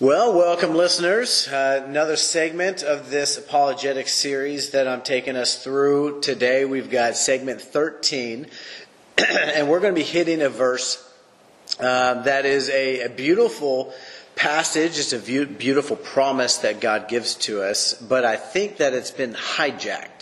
Well, welcome, listeners. Uh, another segment of this apologetic series that I'm taking us through today. We've got segment 13, and we're going to be hitting a verse uh, that is a, a, beautiful passage. It's a beautiful promise that God gives to us, but I think that it's been hijacked.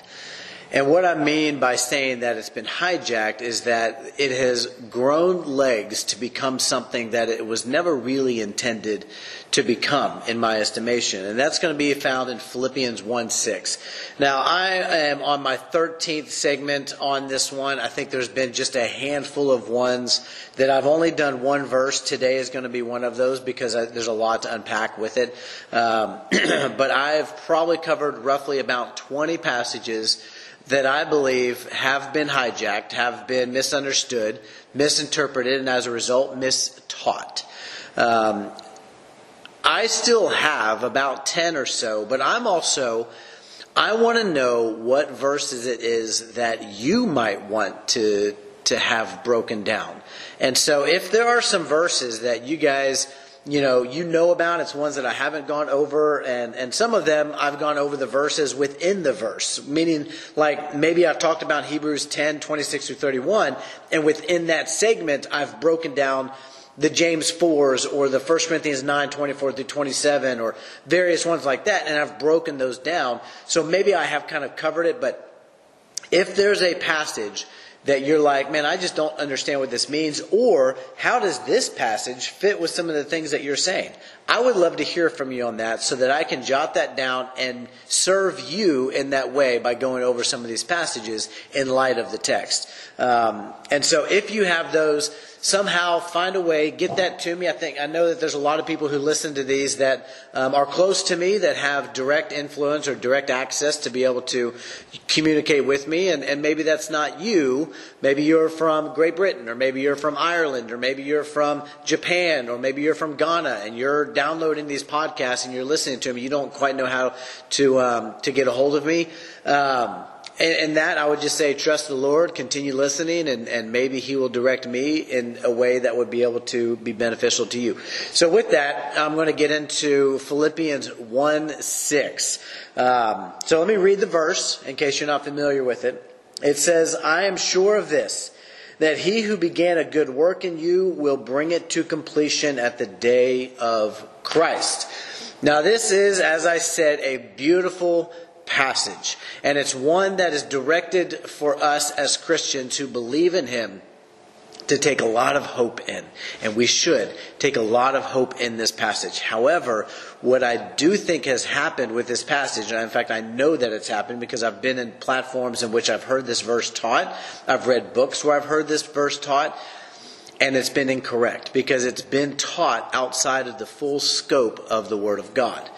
And what I mean by saying that it's been hijacked is that it has grown legs to become something that it was never really intended to become, in my estimation. And that's going to be found in Philippians 1 6. Now, I am on my 13th segment on this one. I think there's been just a handful of ones that I've only done one verse. Today is going to be one of those because I, there's a lot to unpack with it. Um, but I've probably covered roughly about 20 passages that I believe have been hijacked, have been misunderstood, misinterpreted, and as a result, mistaught. Um, I still have about 10 or so, but I'm also, I want to know what verses it is that you might want to, to have broken down. And so if there are some verses that you guys, you know, you know about. It's ones that I haven't gone over, and, and some of them I've gone over the verses within the verse, meaning like maybe I've talked about Hebrews 10, 26 through 31, and within that segment I've broken down the James 4s or the 1 Corinthians 9, 24 through 27 or various ones like that, and I've broken those down. So maybe I have kind of covered it, but if there's a passage that you're like, man, I just don't understand what this means, or how does this passage fit with some of the things that you're saying? I would love to hear from you on that so that I can jot that down and serve you in that way by going over some of these passages in light of the text. Um, and so if you have those, somehow find a way, get that to me. I think I know that there's a lot of people who listen to these that um, are close to me that have direct influence or direct access to be able to communicate with me. And, and maybe that's not you. Maybe you're from Great Britain, or maybe you're from Ireland, or maybe you're from Japan, or maybe you're from Ghana, and you're downloading these podcasts and you're listening to them. You don't quite know how to um, to get a hold of me. Um, and, and, that I would just say, trust the Lord, continue listening, and, and maybe He will direct me in a way that would be able to be beneficial to you. So, with that, I'm going to get into Philippians 1 6. Um, so, let me read the verse in case you're not familiar with it. It says, I am sure of this, that He who began a good work in you will bring it to completion at the day of Christ. Now, this is, as I said, a beautiful passage. And it's one that is directed for us as Christians who believe in Him to take a lot of hope in. And we should take a lot of hope in this passage. However, what I do think has happened with this passage, and in fact, I know that it's happened because I've been in platforms in which I've heard this verse taught. I've read books where I've heard this verse taught. And it's been incorrect because it's been taught outside of the full scope of the Word of God.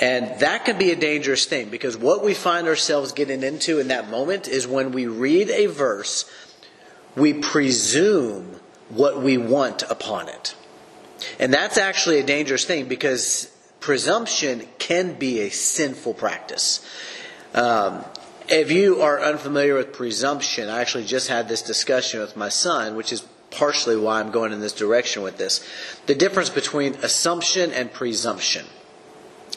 And that can be a dangerous thing because what we find ourselves getting into in that moment is when we read a verse, we presume what we want upon it. And that's actually a dangerous thing because presumption can be a sinful practice. Um, if you are unfamiliar with presumption, I actually just had this discussion with my son, which is partially why I'm going in this direction with this. The difference between assumption and presumption.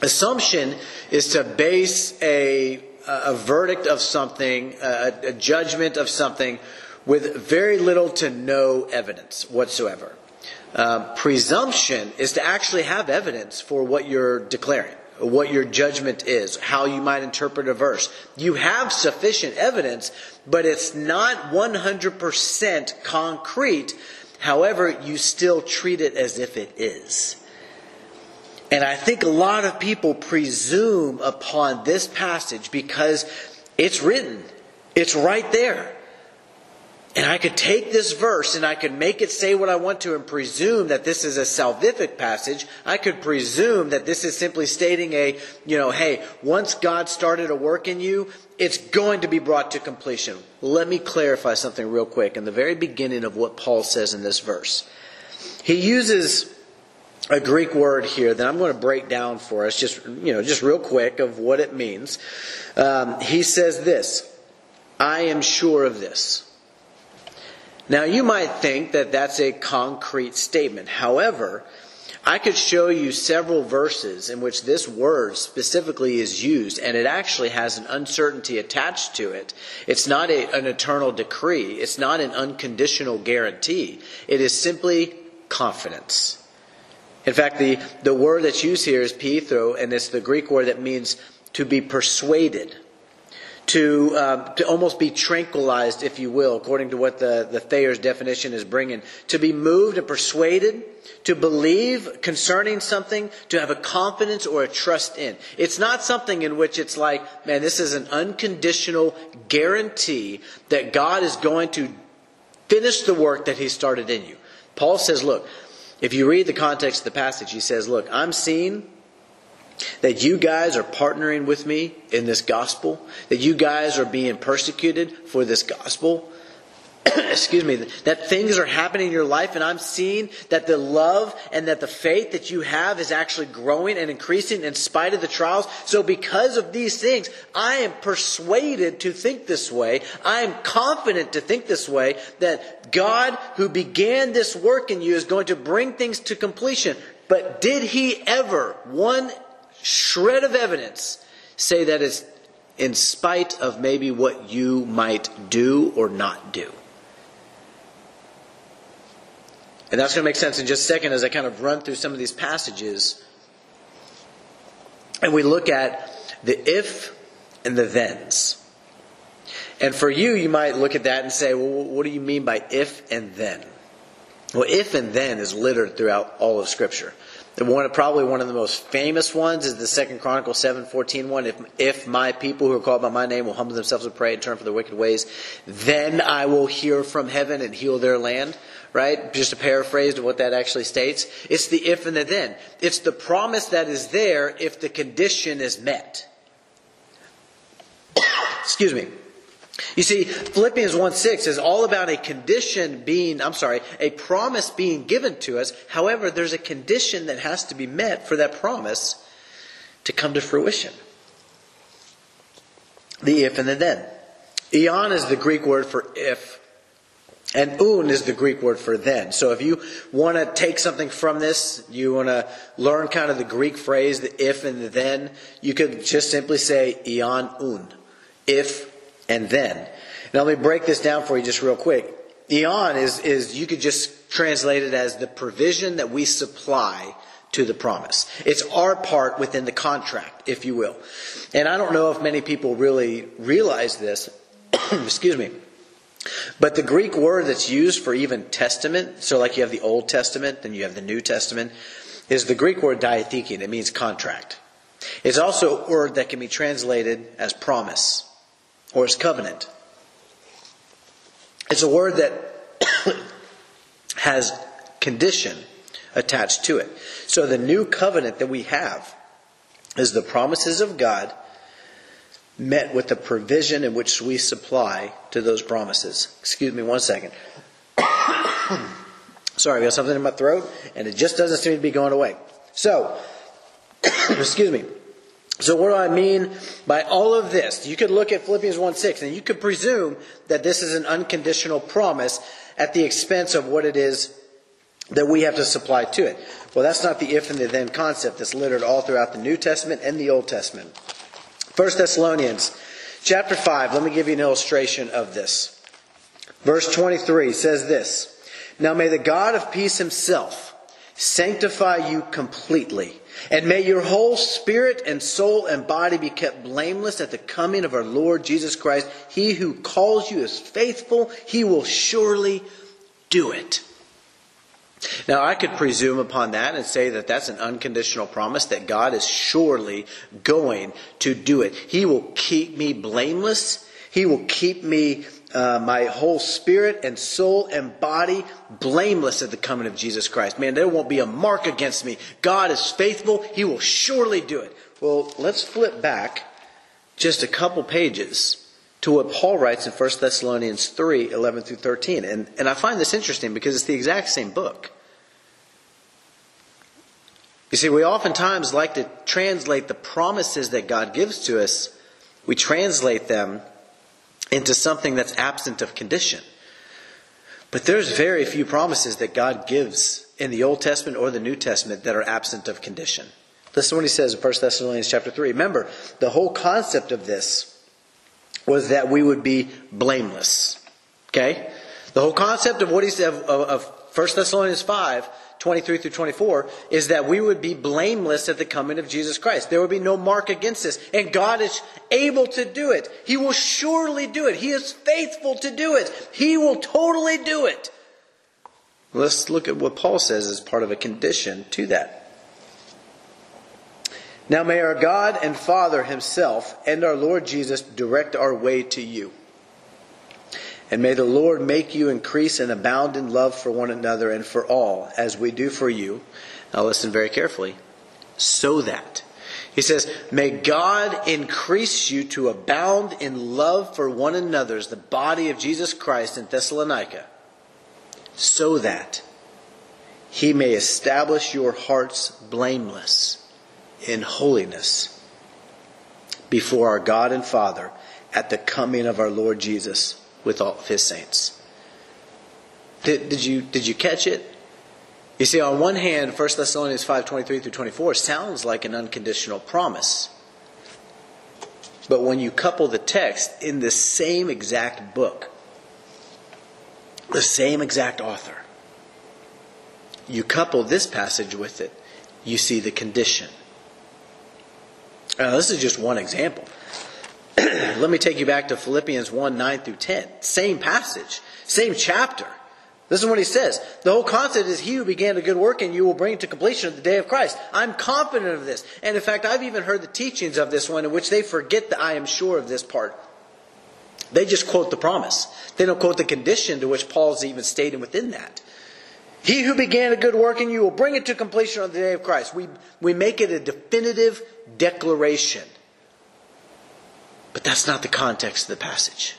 Assumption is to base a, a verdict of something, a, a judgment of something, with very little to no evidence whatsoever. Uh, presumption is to actually have evidence for what you're declaring, what your judgment is, how you might interpret a verse. You have sufficient evidence, but it's not 100% concrete. However, you still treat it as if it is. And I think a lot of people presume upon this passage because it's written. It's right there. And I could take this verse and I could make it say what I want to and presume that this is a salvific passage. I could presume that this is simply stating a, you know, hey, once God started a work in you, it's going to be brought to completion. Let me clarify something real quick in the very beginning of what Paul says in this verse. He uses a Greek word here that I'm going to break down for us, just you know, just real quick of what it means. Um, he says this: "I am sure of this." Now, you might think that that's a concrete statement. However, I could show you several verses in which this word specifically is used, and it actually has an uncertainty attached to it. It's not a, an eternal decree, it's not an unconditional guarantee. It is simply confidence. In fact, the, the word that's used here is peithro, and it's the Greek word that means to be persuaded to, uh, to almost be tranquilized, if you will, according to what the, the Thayer's definition is bringing. To be moved and persuaded, to believe concerning something, to have a confidence or a trust in. It's not something in which it's like, man, this is an unconditional guarantee that God is going to finish the work that He started in you. Paul says, look, if you read the context of the passage, he says, look, I'm seeing that you guys are partnering with me in this gospel, that you guys are being persecuted for this gospel. Excuse me, that things are happening in your life, and I'm seeing that the love and that the faith that you have is actually growing and increasing in spite of the trials. So, because of these things, I am persuaded to think this way. I am confident to think this way that God, who began this work in you, is going to bring things to completion. But did he ever, one shred of evidence say that it's in spite of maybe what you might do or not do. And that's going to make sense in just a second as I kind of run through some of these passages. And we look at the if and the thens. And for you, you might look at that and say, well, what do you mean by if and then? Well, if and then is littered throughout all of Scripture. The one, probably one of the most famous ones is the Second Chronicle 7, 14 one. If, if my people who are called by my name will humble themselves and pray and turn from their wicked ways, then I will hear from heaven and heal their land. Right? Just a paraphrase of what that actually states. It's the if and the then. It's the promise that is there if the condition is met. Excuse me. You see, Philippians 1 6 is all about a condition being, I'm sorry, a promise being given to us. However, there's a condition that has to be met for that promise to come to fruition. The if and the then. Eon is the Greek word for if, and un is the Greek word for then. So if you want to take something from this, you want to learn kind of the Greek phrase, the if and the then, you could just simply say eon un. If and then. Now let me break this down for you just real quick. Eon is, is you could just translate it as the provision that we supply to the promise. It's our part within the contract, if you will. And I don't know if many people really realize this. Excuse me. But the Greek word that's used for even testament, so like you have the Old Testament, then you have the New Testament, is the Greek word diathekein. It means contract. It's also a word that can be translated as promise or his covenant. It's a word that has condition attached to it. So the new covenant that we have is the promises of God met with the provision in which we supply to those promises. Excuse me one second. Sorry, I got something in my throat and it just doesn't seem to be going away. So, excuse me. So what do I mean by all of this? You could look at Philippians 1 6 and you could presume that this is an unconditional promise at the expense of what it is that we have to supply to it. Well, that's not the if and the then concept that's littered all throughout the New Testament and the Old Testament. 1 Thessalonians chapter 5, let me give you an illustration of this. Verse 23 says this Now may the God of peace himself sanctify you completely and may your whole spirit and soul and body be kept blameless at the coming of our Lord Jesus Christ. He who calls you is faithful. He will surely do it. Now, I could presume upon that and say that that's an unconditional promise that God is surely going to do it. He will keep me blameless. He will keep me uh, my whole spirit and soul and body blameless at the coming of Jesus Christ. Man, there won't be a mark against me. God is faithful. He will surely do it. Well, let's flip back just a couple pages to what Paul writes in 1 Thessalonians 3 11 through 13. And, and I find this interesting because it's the exact same book. You see, we oftentimes like to translate the promises that God gives to us, we translate them into something that's absent of condition. But there's very few promises that God gives in the Old Testament or the New Testament that are absent of condition. Listen to what he says in 1 Thessalonians chapter 3. Remember, the whole concept of this was that we would be blameless. Okay? The whole concept of what he said of, of 1 Thessalonians 5, 23 through 24, is that we would be blameless at the coming of Jesus Christ. There would be no mark against us. And God is able to do it. He will surely do it. He is faithful to do it. He will totally do it. Let's look at what Paul says as part of a condition to that. Now may our God and Father Himself and our Lord Jesus direct our way to you. And may the Lord make you increase and abound in love for one another and for all, as we do for you. Now listen very carefully. So that. He says, May God increase you to abound in love for one another as the body of Jesus Christ in Thessalonica, so that he may establish your hearts blameless in holiness before our God and Father at the coming of our Lord Jesus with all of his saints. Did, did, you, did you catch it? You see, on one hand, 1 Thessalonians 5.23 through 24 sounds like an unconditional promise. But when you couple the text in the same exact book, the same exact author, you couple this passage with it, you see the condition. Now, this is just one example. Let me take you back to Philippians 1 9 through 10. Same passage, same chapter. This is what he says. The whole concept is he who began a good work and you will bring it to completion at the day of Christ. I'm confident of this. And in fact, I've even heard the teachings of this one in which they forget that I am sure of this part. They just quote the promise. They don't quote the condition to which Paul's even stating within that. He who began a good work in you will bring it to completion on the day of Christ. We, we make it a definitive declaration. But that's not the context of the passage.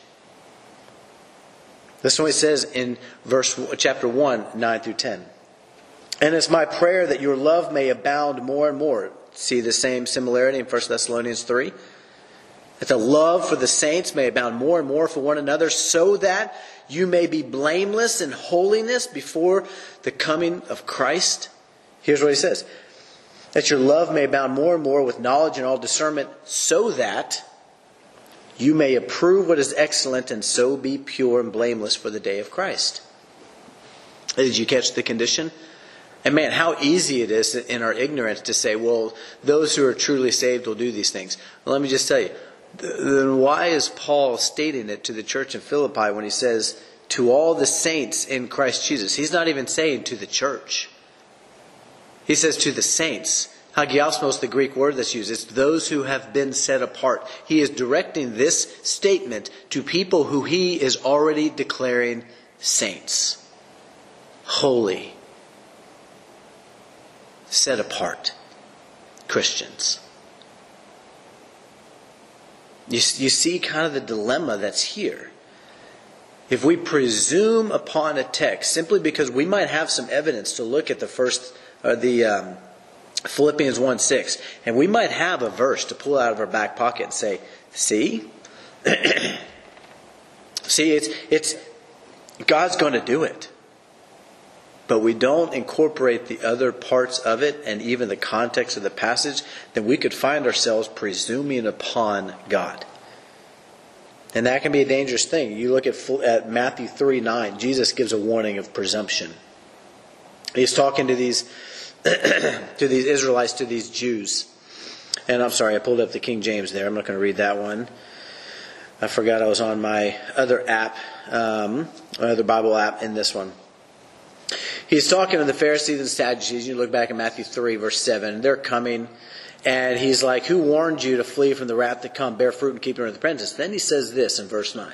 This is what it says in verse chapter 1, 9 through 10. And it's my prayer that your love may abound more and more. See the same similarity in 1 Thessalonians 3? That the love for the saints may abound more and more for one another, so that you may be blameless in holiness before the coming of Christ. Here's what he says that your love may abound more and more with knowledge and all discernment, so that you may approve what is excellent and so be pure and blameless for the day of Christ. Did you catch the condition? And man, how easy it is in our ignorance to say, well, those who are truly saved will do these things. Well, let me just tell you, then why is Paul stating it to the church in Philippi when he says, to all the saints in Christ Jesus? He's not even saying to the church. He says to the saints. Hagiosmos, the Greek word that's used, it's those who have been set apart. He is directing this statement to people who he is already declaring saints, holy, set apart Christians. You, you see kind of the dilemma that's here. If we presume upon a text simply because we might have some evidence to look at the first, or the um, Philippians 1 6, and we might have a verse to pull out of our back pocket and say, see? see, it's, it's, God's going to do it. But we don't incorporate the other parts of it and even the context of the passage, then we could find ourselves presuming upon God. And that can be a dangerous thing. You look at, at Matthew 3 9, Jesus gives a warning of presumption. He's talking to these, to these Israelites, to these Jews. And I'm sorry, I pulled up the King James there. I'm not going to read that one. I forgot I was on my other app, um, my other Bible app in this one. He's talking to the Pharisees and Sadducees. You look back at Matthew 3, verse 7. They're coming and he's like, Who warned you to flee from the wrath to come, bear fruit, and keep your apprentice? Then he says this in verse 9.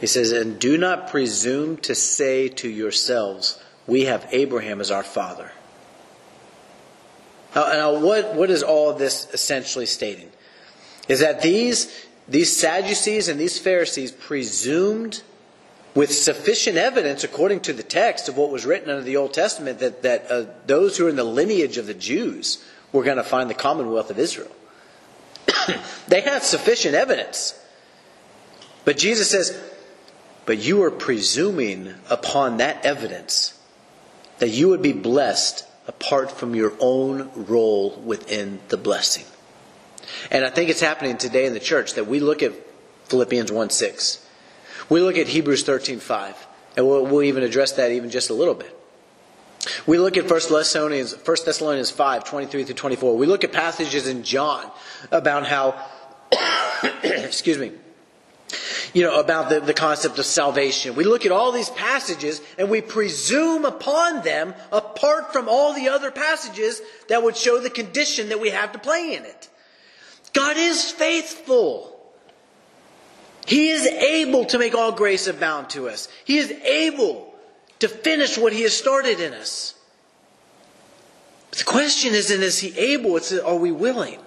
He says, And do not presume to say to yourselves, We have Abraham as our father. Now, now what, what is all this essentially stating? Is that these, these Sadducees and these Pharisees presumed with sufficient evidence, according to the text of what was written under the Old Testament, that, that uh, those who are in the lineage of the Jews we're going to find the commonwealth of Israel. they had sufficient evidence. But Jesus says, but you are presuming upon that evidence that you would be blessed apart from your own role within the blessing. And I think it's happening today in the church that we look at Philippians 1 6. We look at Hebrews 13 5. And we'll, we'll even address that even just a little bit. We look at 1 Thessalonians, 1 Thessalonians 5 23 through 24. We look at passages in John about how, excuse me, you know, about the, the concept of salvation. We look at all these passages and we presume upon them apart from all the other passages that would show the condition that we have to play in it. God is faithful. He is able to make all grace abound to us. He is able to finish what He has started in us. But the question isn't is He able, it's are we willing?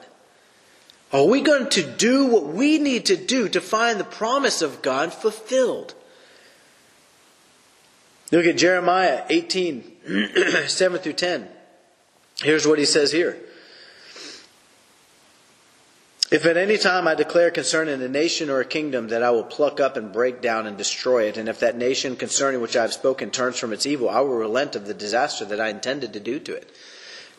Are we going to do what we need to do to find the promise of God fulfilled? Look at Jeremiah 18, 7 through 10. Here's what he says here. If at any time I declare concerning a nation or a kingdom that I will pluck up and break down and destroy it, and if that nation concerning which I have spoken turns from its evil, I will relent of the disaster that I intended to do to it.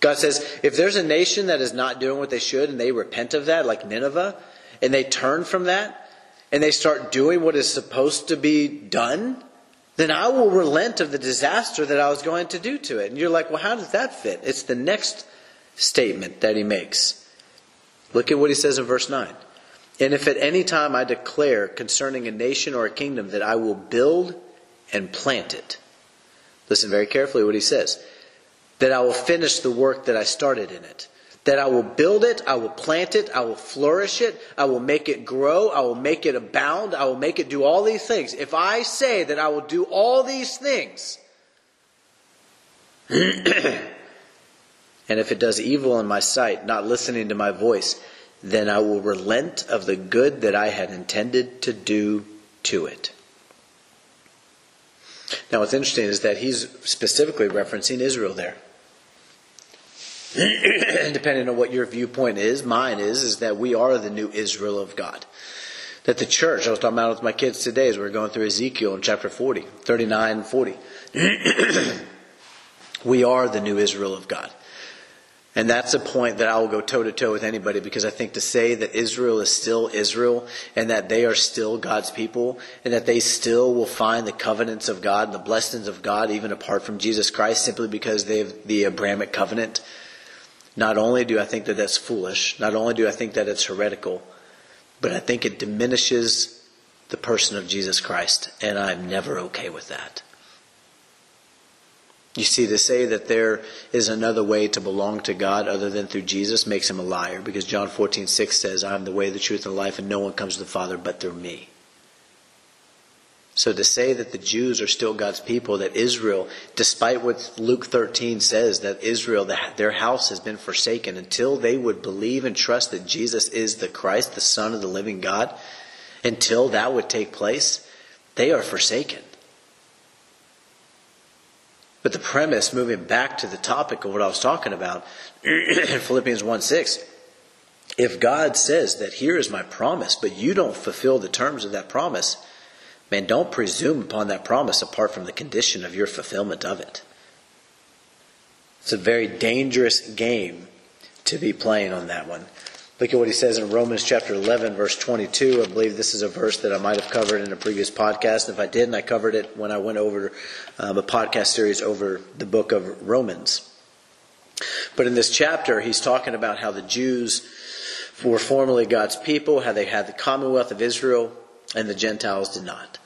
God says, if there's a nation that is not doing what they should and they repent of that, like Nineveh, and they turn from that, and they start doing what is supposed to be done, then I will relent of the disaster that I was going to do to it. And you're like, well, how does that fit? It's the next statement that he makes. Look at what he says in verse 9. And if at any time I declare concerning a nation or a kingdom that I will build and plant it, listen very carefully what he says that I will finish the work that I started in it. That I will build it, I will plant it, I will flourish it, I will make it grow, I will make it abound, I will make it do all these things. If I say that I will do all these things, and if it does evil in my sight, not listening to my voice, then I will relent of the good that I had intended to do to it. Now, what's interesting is that he's specifically referencing Israel there. depending on what your viewpoint is, mine is, is that we are the new Israel of God. That the church, I was talking about with my kids today as we were going through Ezekiel in chapter 40, 39 and 40. we are the new Israel of God. And that's a point that I will go toe to toe with anybody because I think to say that Israel is still Israel and that they are still God's people and that they still will find the covenants of God and the blessings of God even apart from Jesus Christ simply because they have the Abrahamic covenant not only do I think that that's foolish, not only do I think that it's heretical, but I think it diminishes the person of Jesus Christ, and I'm never okay with that. You see, to say that there is another way to belong to God other than through Jesus makes him a liar, because John 14, 6 says, I am the way, the truth, and the life, and no one comes to the Father but through me. So to say that the Jews are still God's people, that Israel, despite what Luke 13 says, that Israel, that their house has been forsaken until they would believe and trust that Jesus is the Christ, the Son of the living God, until that would take place, they are forsaken. But the premise, moving back to the topic of what I was talking about, in Philippians 1 6, if God says that here is my promise, but you don't fulfill the terms of that promise, Man, don't presume upon that promise apart from the condition of your fulfillment of it. It's a very dangerous game to be playing on that one. Look at what he says in Romans chapter 11, verse 22. I believe this is a verse that I might have covered in a previous podcast. If I didn't, I covered it when I went over um, a podcast series over the book of Romans. But in this chapter, he's talking about how the Jews were formerly God's people, how they had the commonwealth of Israel, and the Gentiles did not.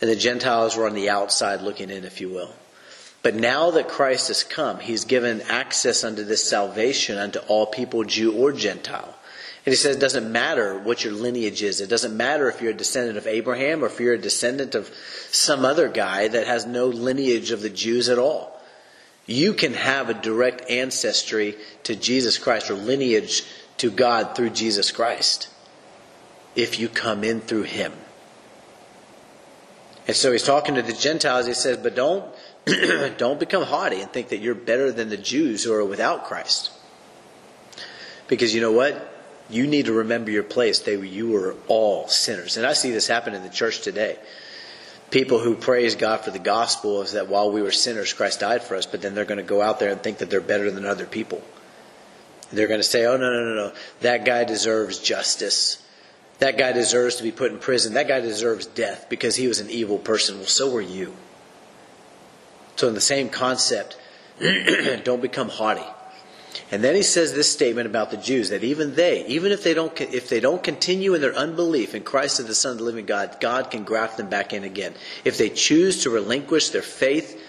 And the Gentiles were on the outside looking in, if you will. But now that Christ has come, he's given access unto this salvation unto all people, Jew or Gentile. And he says it doesn't matter what your lineage is. It doesn't matter if you're a descendant of Abraham or if you're a descendant of some other guy that has no lineage of the Jews at all. You can have a direct ancestry to Jesus Christ or lineage to God through Jesus Christ if you come in through him. And so he's talking to the Gentiles. He says, but don't, don't become haughty and think that you're better than the Jews who are without Christ. Because you know what? You need to remember your place. They, you were all sinners. And I see this happen in the church today. people who praise God for the gospel is that while we were sinners, Christ died for us, but then they're going to go out there and think that they're better than other people. They're going to say, oh, no, no, no, no. That guy deserves justice. That guy deserves to be put in prison. That guy deserves death because he was an evil person. Well, so were you. So, in the same concept, don't become haughty. And then he says this statement about the Jews that even they, even if they don't, if they don't continue in their unbelief in Christ as the Son of the living God, God can graft them back in again. If they choose to relinquish their faith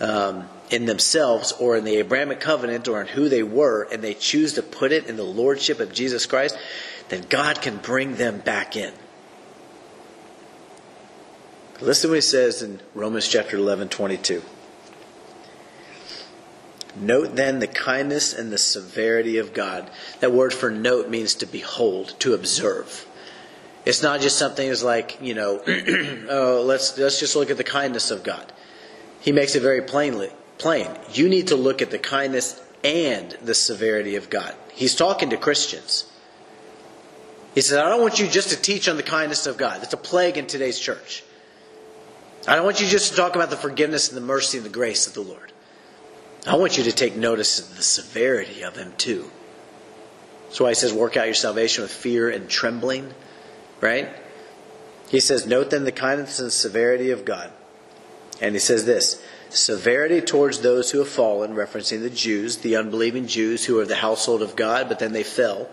um, in themselves or in the Abrahamic covenant or in who they were, and they choose to put it in the lordship of Jesus Christ, then God can bring them back in. Listen to what he says in Romans chapter 11, 22. Note then the kindness and the severity of God. That word for note means to behold, to observe. It's not just something as like, you know, oh, let's, let's just look at the kindness of God. He makes it very plainly, plain. You need to look at the kindness and the severity of God. He's talking to Christians. He says, I don't want you just to teach on the kindness of God. That's a plague in today's church. I don't want you just to talk about the forgiveness and the mercy and the grace of the Lord. I want you to take notice of the severity of him too. That's why he says, work out your salvation with fear and trembling, right? He says, note then the kindness and severity of God. And he says this severity towards those who have fallen, referencing the Jews, the unbelieving Jews who are the household of God, but then they fell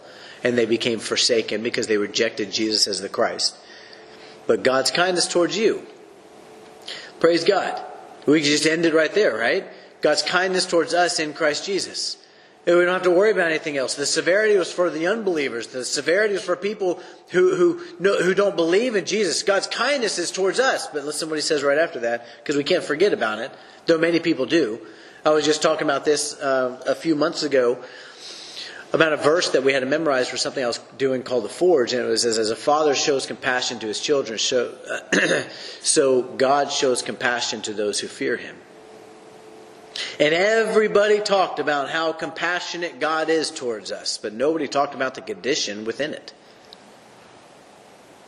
and they became forsaken because they rejected Jesus as the Christ. But God's kindness towards you. Praise God. We just ended right there, right? God's kindness towards us in Christ Jesus. And we don't have to worry about anything else. The severity was for the unbelievers. The severity was for people who, who, who don't believe in Jesus. God's kindness is towards us. But listen what he says right after that, because we can't forget about it, though many people do. I was just talking about this uh, a few months ago about a verse that we had to memorize for something I was doing called the Forge, and it was as, as a father shows compassion to his children, so, uh, so God shows compassion to those who fear him. And everybody talked about how compassionate God is towards us, but nobody talked about the condition within it.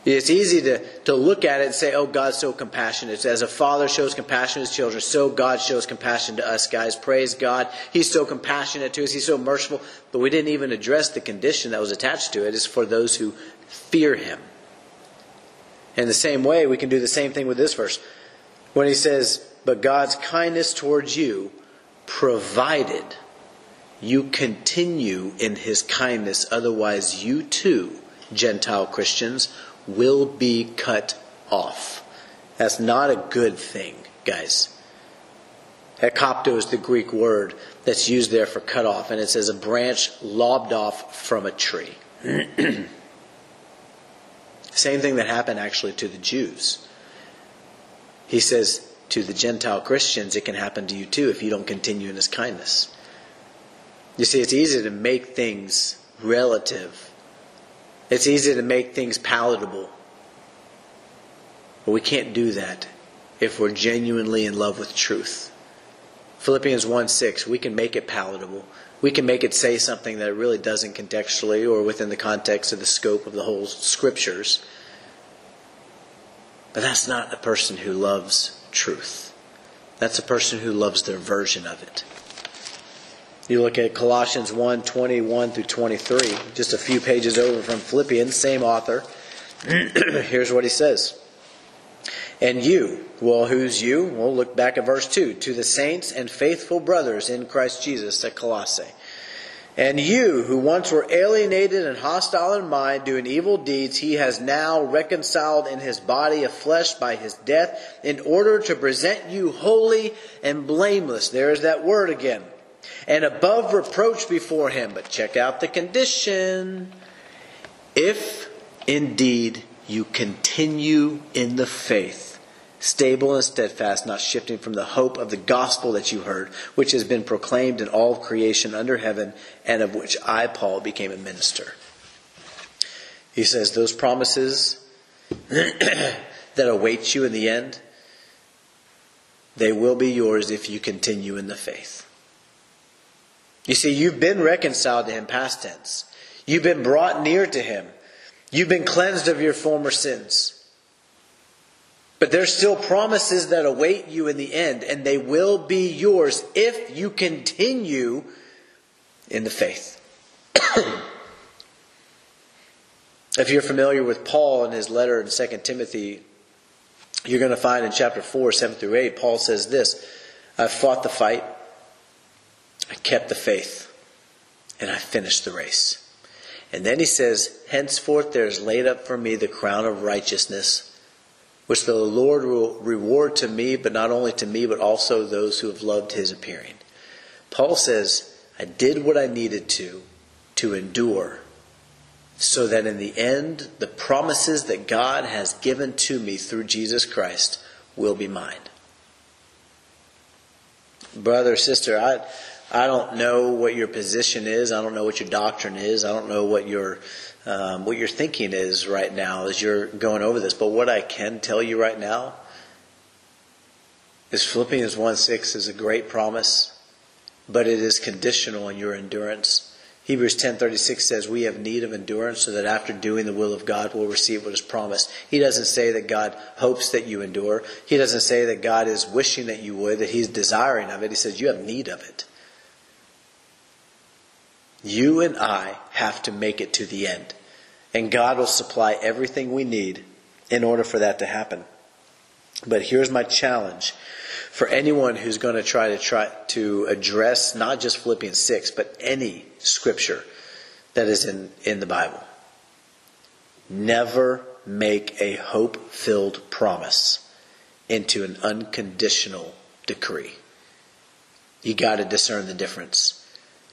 It's easy to, to look at it and say, oh, God's so compassionate. As a father shows compassion to his children, so God shows compassion to us, guys. Praise God. He's so compassionate to us. He's so merciful. But we didn't even address the condition that was attached to it. It's for those who fear him. In the same way, we can do the same thing with this verse. When he says, but God's kindness towards you, provided you continue in his kindness. Otherwise, you too, Gentile Christians, will be cut off. That's not a good thing, guys. Hekopto is the Greek word that's used there for cut off, and it says a branch lobbed off from a tree. Same thing that happened actually to the Jews. He says, to the Gentile Christians, it can happen to you too if you don't continue in His kindness. You see, it's easy to make things relative, it's easy to make things palatable. But we can't do that if we're genuinely in love with truth. Philippians 1 6, we can make it palatable. We can make it say something that it really doesn't contextually or within the context of the scope of the whole scriptures. But that's not a person who loves truth. That's a person who loves their version of it. You look at Colossians 1 21 through 23, just a few pages over from Philippians, same author. Here's what he says. And you, well, who's you? Well, look back at verse 2. To the saints and faithful brothers in Christ Jesus at Colossae and you, who once were alienated and hostile in mind, doing evil deeds, he has now reconciled in his body of flesh by his death, in order to present you holy and blameless. There's that word again. And above reproach before him. But check out the condition. If indeed you continue in the faith stable and steadfast, not shifting from the hope of the gospel that you heard, which has been proclaimed in all creation under heaven, and of which I, Paul, became a minister. He says, Those promises that await you in the end, they will be yours if you continue in the faith. You see, you've been reconciled to Him, past tense. You've been brought near to Him. You've been cleansed of your former sins. But there's still promises that await you in the end, and they will be yours if you continue in the faith. if you're familiar with Paul and his letter in 2 Timothy, you're going to find in chapter 4, 7 through 8, Paul says this I've fought the fight, I kept the faith, and I finished the race. And then he says, Henceforth there is laid up for me the crown of righteousness which the Lord will reward to me, but not only to me, but also those who have loved his appearing. Paul says, I did what I needed to, to endure, so that in the end, the promises that God has given to me through Jesus Christ will be mine. Brother, sister, I, I don't know what your position is. I don't know what your doctrine is. I don't know what your um, what your thinking is right now as you're going over this. But what I can tell you right now is Philippians 1 6 is a great promise, but it is conditional on your endurance. Hebrews 10:36 says we have need of endurance so that after doing the will of God we'll receive what is promised. He doesn't say that God hopes that you endure. He doesn't say that God is wishing that you would, that he's desiring of it. He says you have need of it. You and I have to make it to the end. And God will supply everything we need in order for that to happen. But here's my challenge for anyone who's going to try to try to address not just Philippians 6, but any scripture that is in, in the Bible. Never make a hope filled promise into an unconditional decree. You got to discern the difference.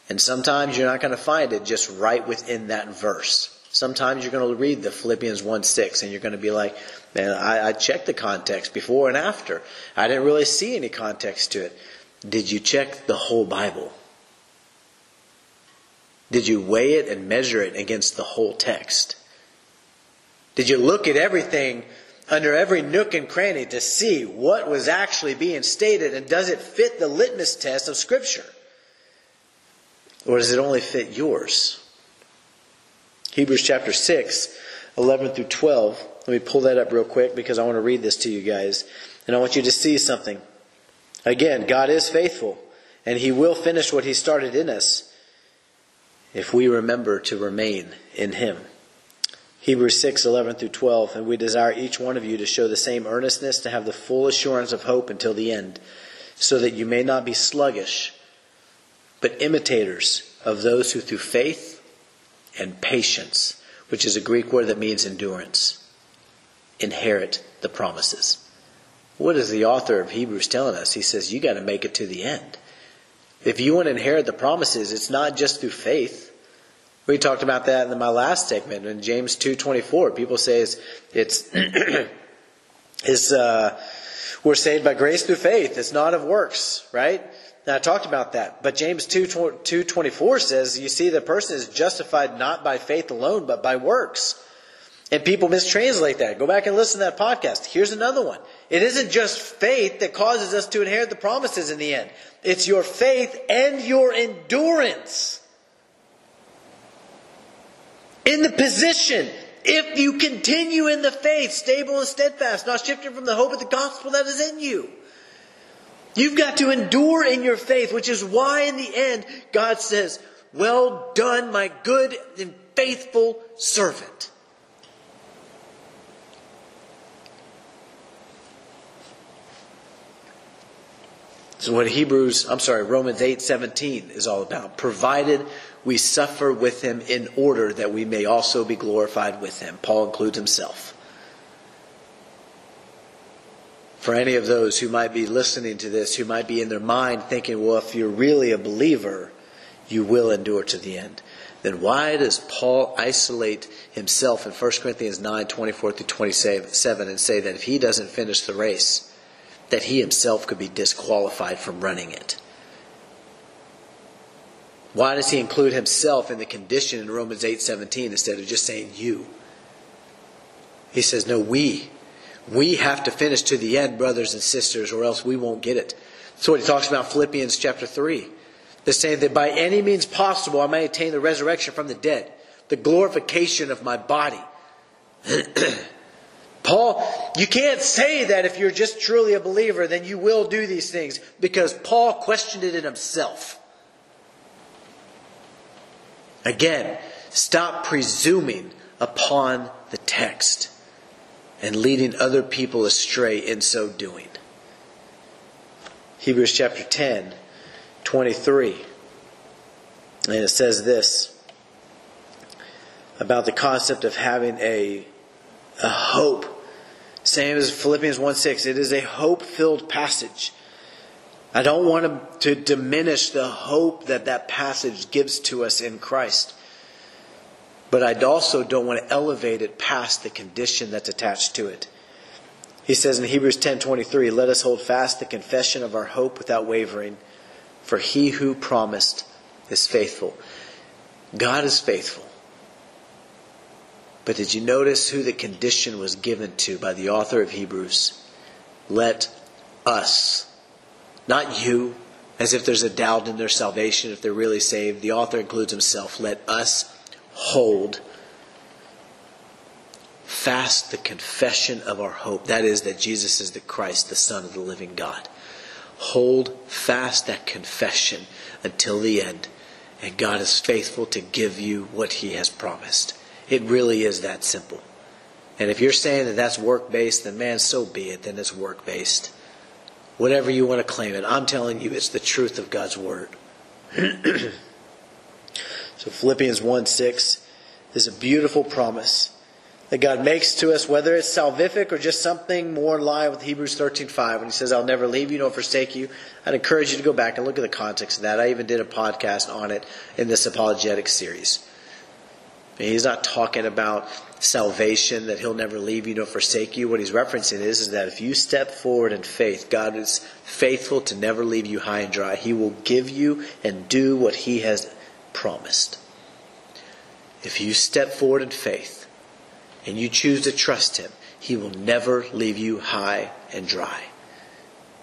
And sometimes you're not going to find it just right within that verse. Sometimes you're going to read the Philippians 1 6 and you're going to be like, man, I, I checked the context before and after. I didn't really see any context to it. Did you check the whole Bible? Did you weigh it and measure it against the whole text? Did you look at everything under every nook and cranny to see what was actually being stated and does it fit the litmus test of Scripture? Or does it only fit yours? Hebrews chapter 6, 11 through 12. Let me pull that up real quick because I want to read this to you guys. And I want you to see something. Again, God is faithful, and He will finish what He started in us if we remember to remain in Him. Hebrews 6, 11 through 12. And we desire each one of you to show the same earnestness, to have the full assurance of hope until the end, so that you may not be sluggish, but imitators of those who through faith and patience, which is a Greek word that means endurance, inherit the promises. What is the author of Hebrews telling us? He says, you got to make it to the end. If you want to inherit the promises, it's not just through faith. We talked about that in my last segment in James 2.24. People say it's, it's, it's uh, we're saved by grace through faith. It's not of works, right? Now I talked about that, but James 2, 2.24 says, you see the person is justified not by faith alone, but by works. And people mistranslate that. Go back and listen to that podcast. Here's another one. It isn't just faith that causes us to inherit the promises in the end. It's your faith and your endurance. In the position, if you continue in the faith, stable and steadfast, not shifting from the hope of the gospel that is in you. You've got to endure in your faith, which is why in the end God says, Well done, my good and faithful servant. So what Hebrews, I'm sorry, Romans 8, 17 is all about. Provided we suffer with him in order that we may also be glorified with him. Paul includes himself for any of those who might be listening to this, who might be in their mind thinking, well, if you're really a believer, you will endure to the end. Then why does Paul isolate himself in 1 Corinthians 9, 24 through 27 and say that if he doesn't finish the race, that he himself could be disqualified from running it? Why does he include himself in the condition in Romans 8, 17 instead of just saying you? He says, no, we we have to finish to the end, brothers and sisters, or else we won't get it. That's what he talks about Philippians chapter 3. They're saying that by any means possible I may attain the resurrection from the dead, the glorification of my body. Paul, you can't say that if you're just truly a believer, then you will do these things because Paul questioned it in himself. Again, stop presuming upon the text and leading other people astray in so doing. Hebrews chapter 10, 23. And it says this about the concept of having a, a hope. Same as Philippians 1 6. It is a hope filled passage. I don't want to diminish the hope that that passage gives to us in Christ. But I also don't want to elevate it past the condition that's attached to it. He says in Hebrews 10:23, "Let us hold fast the confession of our hope without wavering, for he who promised is faithful." God is faithful. But did you notice who the condition was given to by the author of Hebrews? Let us, not you, as if there's a doubt in their salvation, if they're really saved. The author includes himself. Let us hold fast the confession of our hope. That is, that Jesus is the Christ, the Son of the living God. Hold fast that confession until the end, and God is faithful to give you what He has promised. It really is that simple. And if you're saying that that's work based, then man, so be it. Then it's work based. Whatever you want to claim it, I'm telling you, it's the truth of God's Word. so Philippians 1 6 is a beautiful promise that God makes to us, whether it's salvific or just something more in line with Hebrews 13.5, when he says, I'll never leave you nor forsake you. I'd encourage you to go back and look at the context of that. I even did a podcast on it in this apologetic series. He's not talking about salvation, that he'll never leave you nor forsake you. What he's referencing is, is that if you step forward in faith, God is faithful to never leave you high and dry. He will give you and do what he has promised. If you step forward in faith and you choose to trust him, he will never leave you high and dry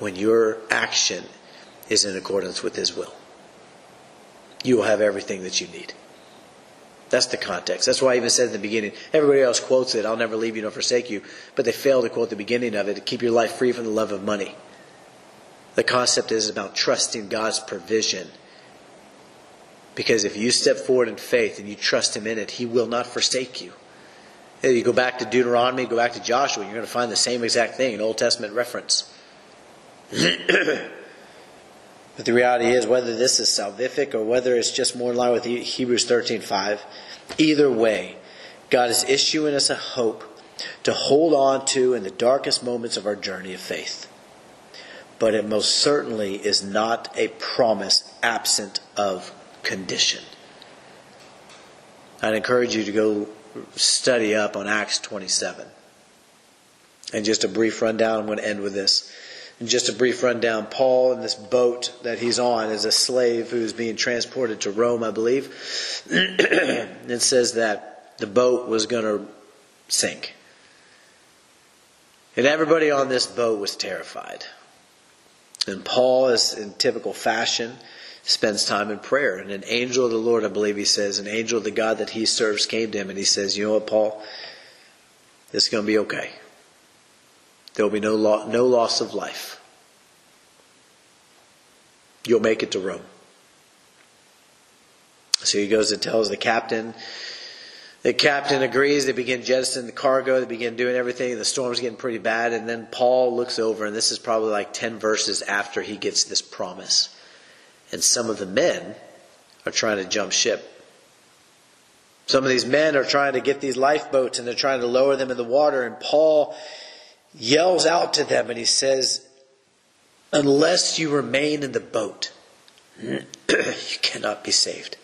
when your action is in accordance with his will. You will have everything that you need. That's the context. That's why I even said in the beginning, everybody else quotes it, I'll never leave you nor forsake you, but they fail to quote the beginning of it to keep your life free from the love of money. The concept is about trusting God's provision. Because if you step forward in faith and you trust Him in it, He will not forsake you. If You go back to Deuteronomy, go back to Joshua, you're going to find the same exact thing, an Old Testament reference. But the reality is, whether this is salvific or whether it's just more in line with Hebrews 13:5, either way, God is issuing us a hope to hold on to in the darkest moments of our journey of faith. But it most certainly is not a promise absent of condition. I'd encourage you to go study up on Acts 27. And just a brief rundown, I'm going to end with this. And just a brief rundown Paul in this boat that he's on is a slave who's being transported to Rome, I believe. it says that the boat was going to sink. And everybody on this boat was terrified. And Paul, is in typical fashion, spends time in prayer. And an angel of the Lord, I believe he says, an angel of the God that he serves came to him and he says, You know what, Paul? This is going to be okay. There will be no, lo- no loss of life. You'll make it to Rome. So he goes and tells the captain. The captain agrees. They begin jettisoning the cargo. They begin doing everything. The storm's getting pretty bad. And then Paul looks over, and this is probably like 10 verses after he gets this promise. And some of the men are trying to jump ship. Some of these men are trying to get these lifeboats and they're trying to lower them in the water. And Paul yells out to them and he says, Unless you remain in the boat, you cannot be saved.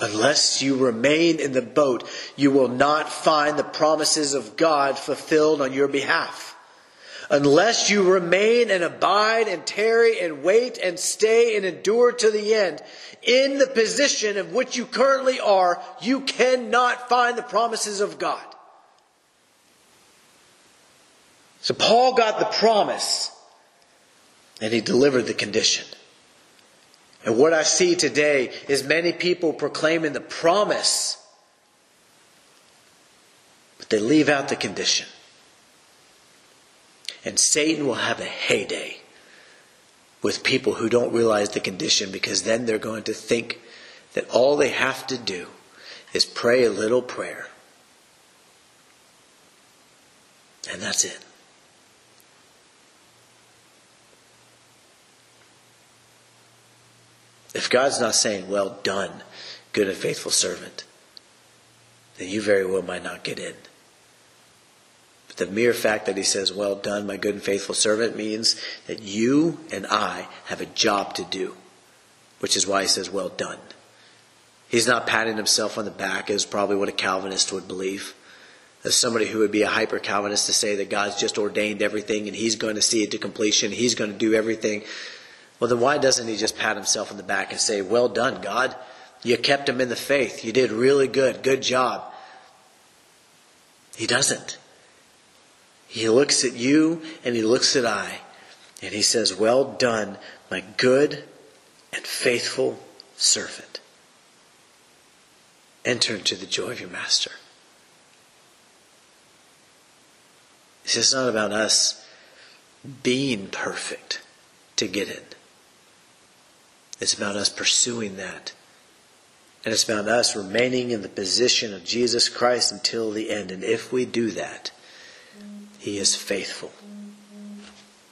Unless you remain in the boat, you will not find the promises of God fulfilled on your behalf. Unless you remain and abide and tarry and wait and stay and endure to the end, in the position of which you currently are, you cannot find the promises of God. So Paul got the promise and he delivered the condition. And what I see today is many people proclaiming the promise But they leave out the condition. And Satan will have a heyday with people who don't realize the condition because then they're going to think that all they have to do is pray a little prayer. And that's it. If God's not saying, well done, good and faithful servant, then you very well might not get in. The mere fact that he says, well done, my good and faithful servant, means that you and I have a job to do, which is why he says, well done. He's not patting himself on the back, as probably what a Calvinist would believe. As somebody who would be a hyper Calvinist to say that God's just ordained everything and he's going to see it to completion, he's going to do everything. Well, then why doesn't he just pat himself on the back and say, Well done, God? You kept him in the faith. You did really good. Good job. He doesn't. He looks at you and he looks at I and he says, Well done, my good and faithful servant. Enter into the joy of your master. It's just not about us being perfect to get in. It's about us pursuing that. And it's about us remaining in the position of Jesus Christ until the end. And if we do that, He is faithful.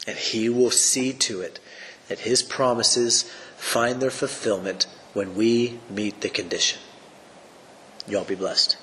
And He will see to it that His promises find their fulfillment when we meet the condition. Y'all be blessed.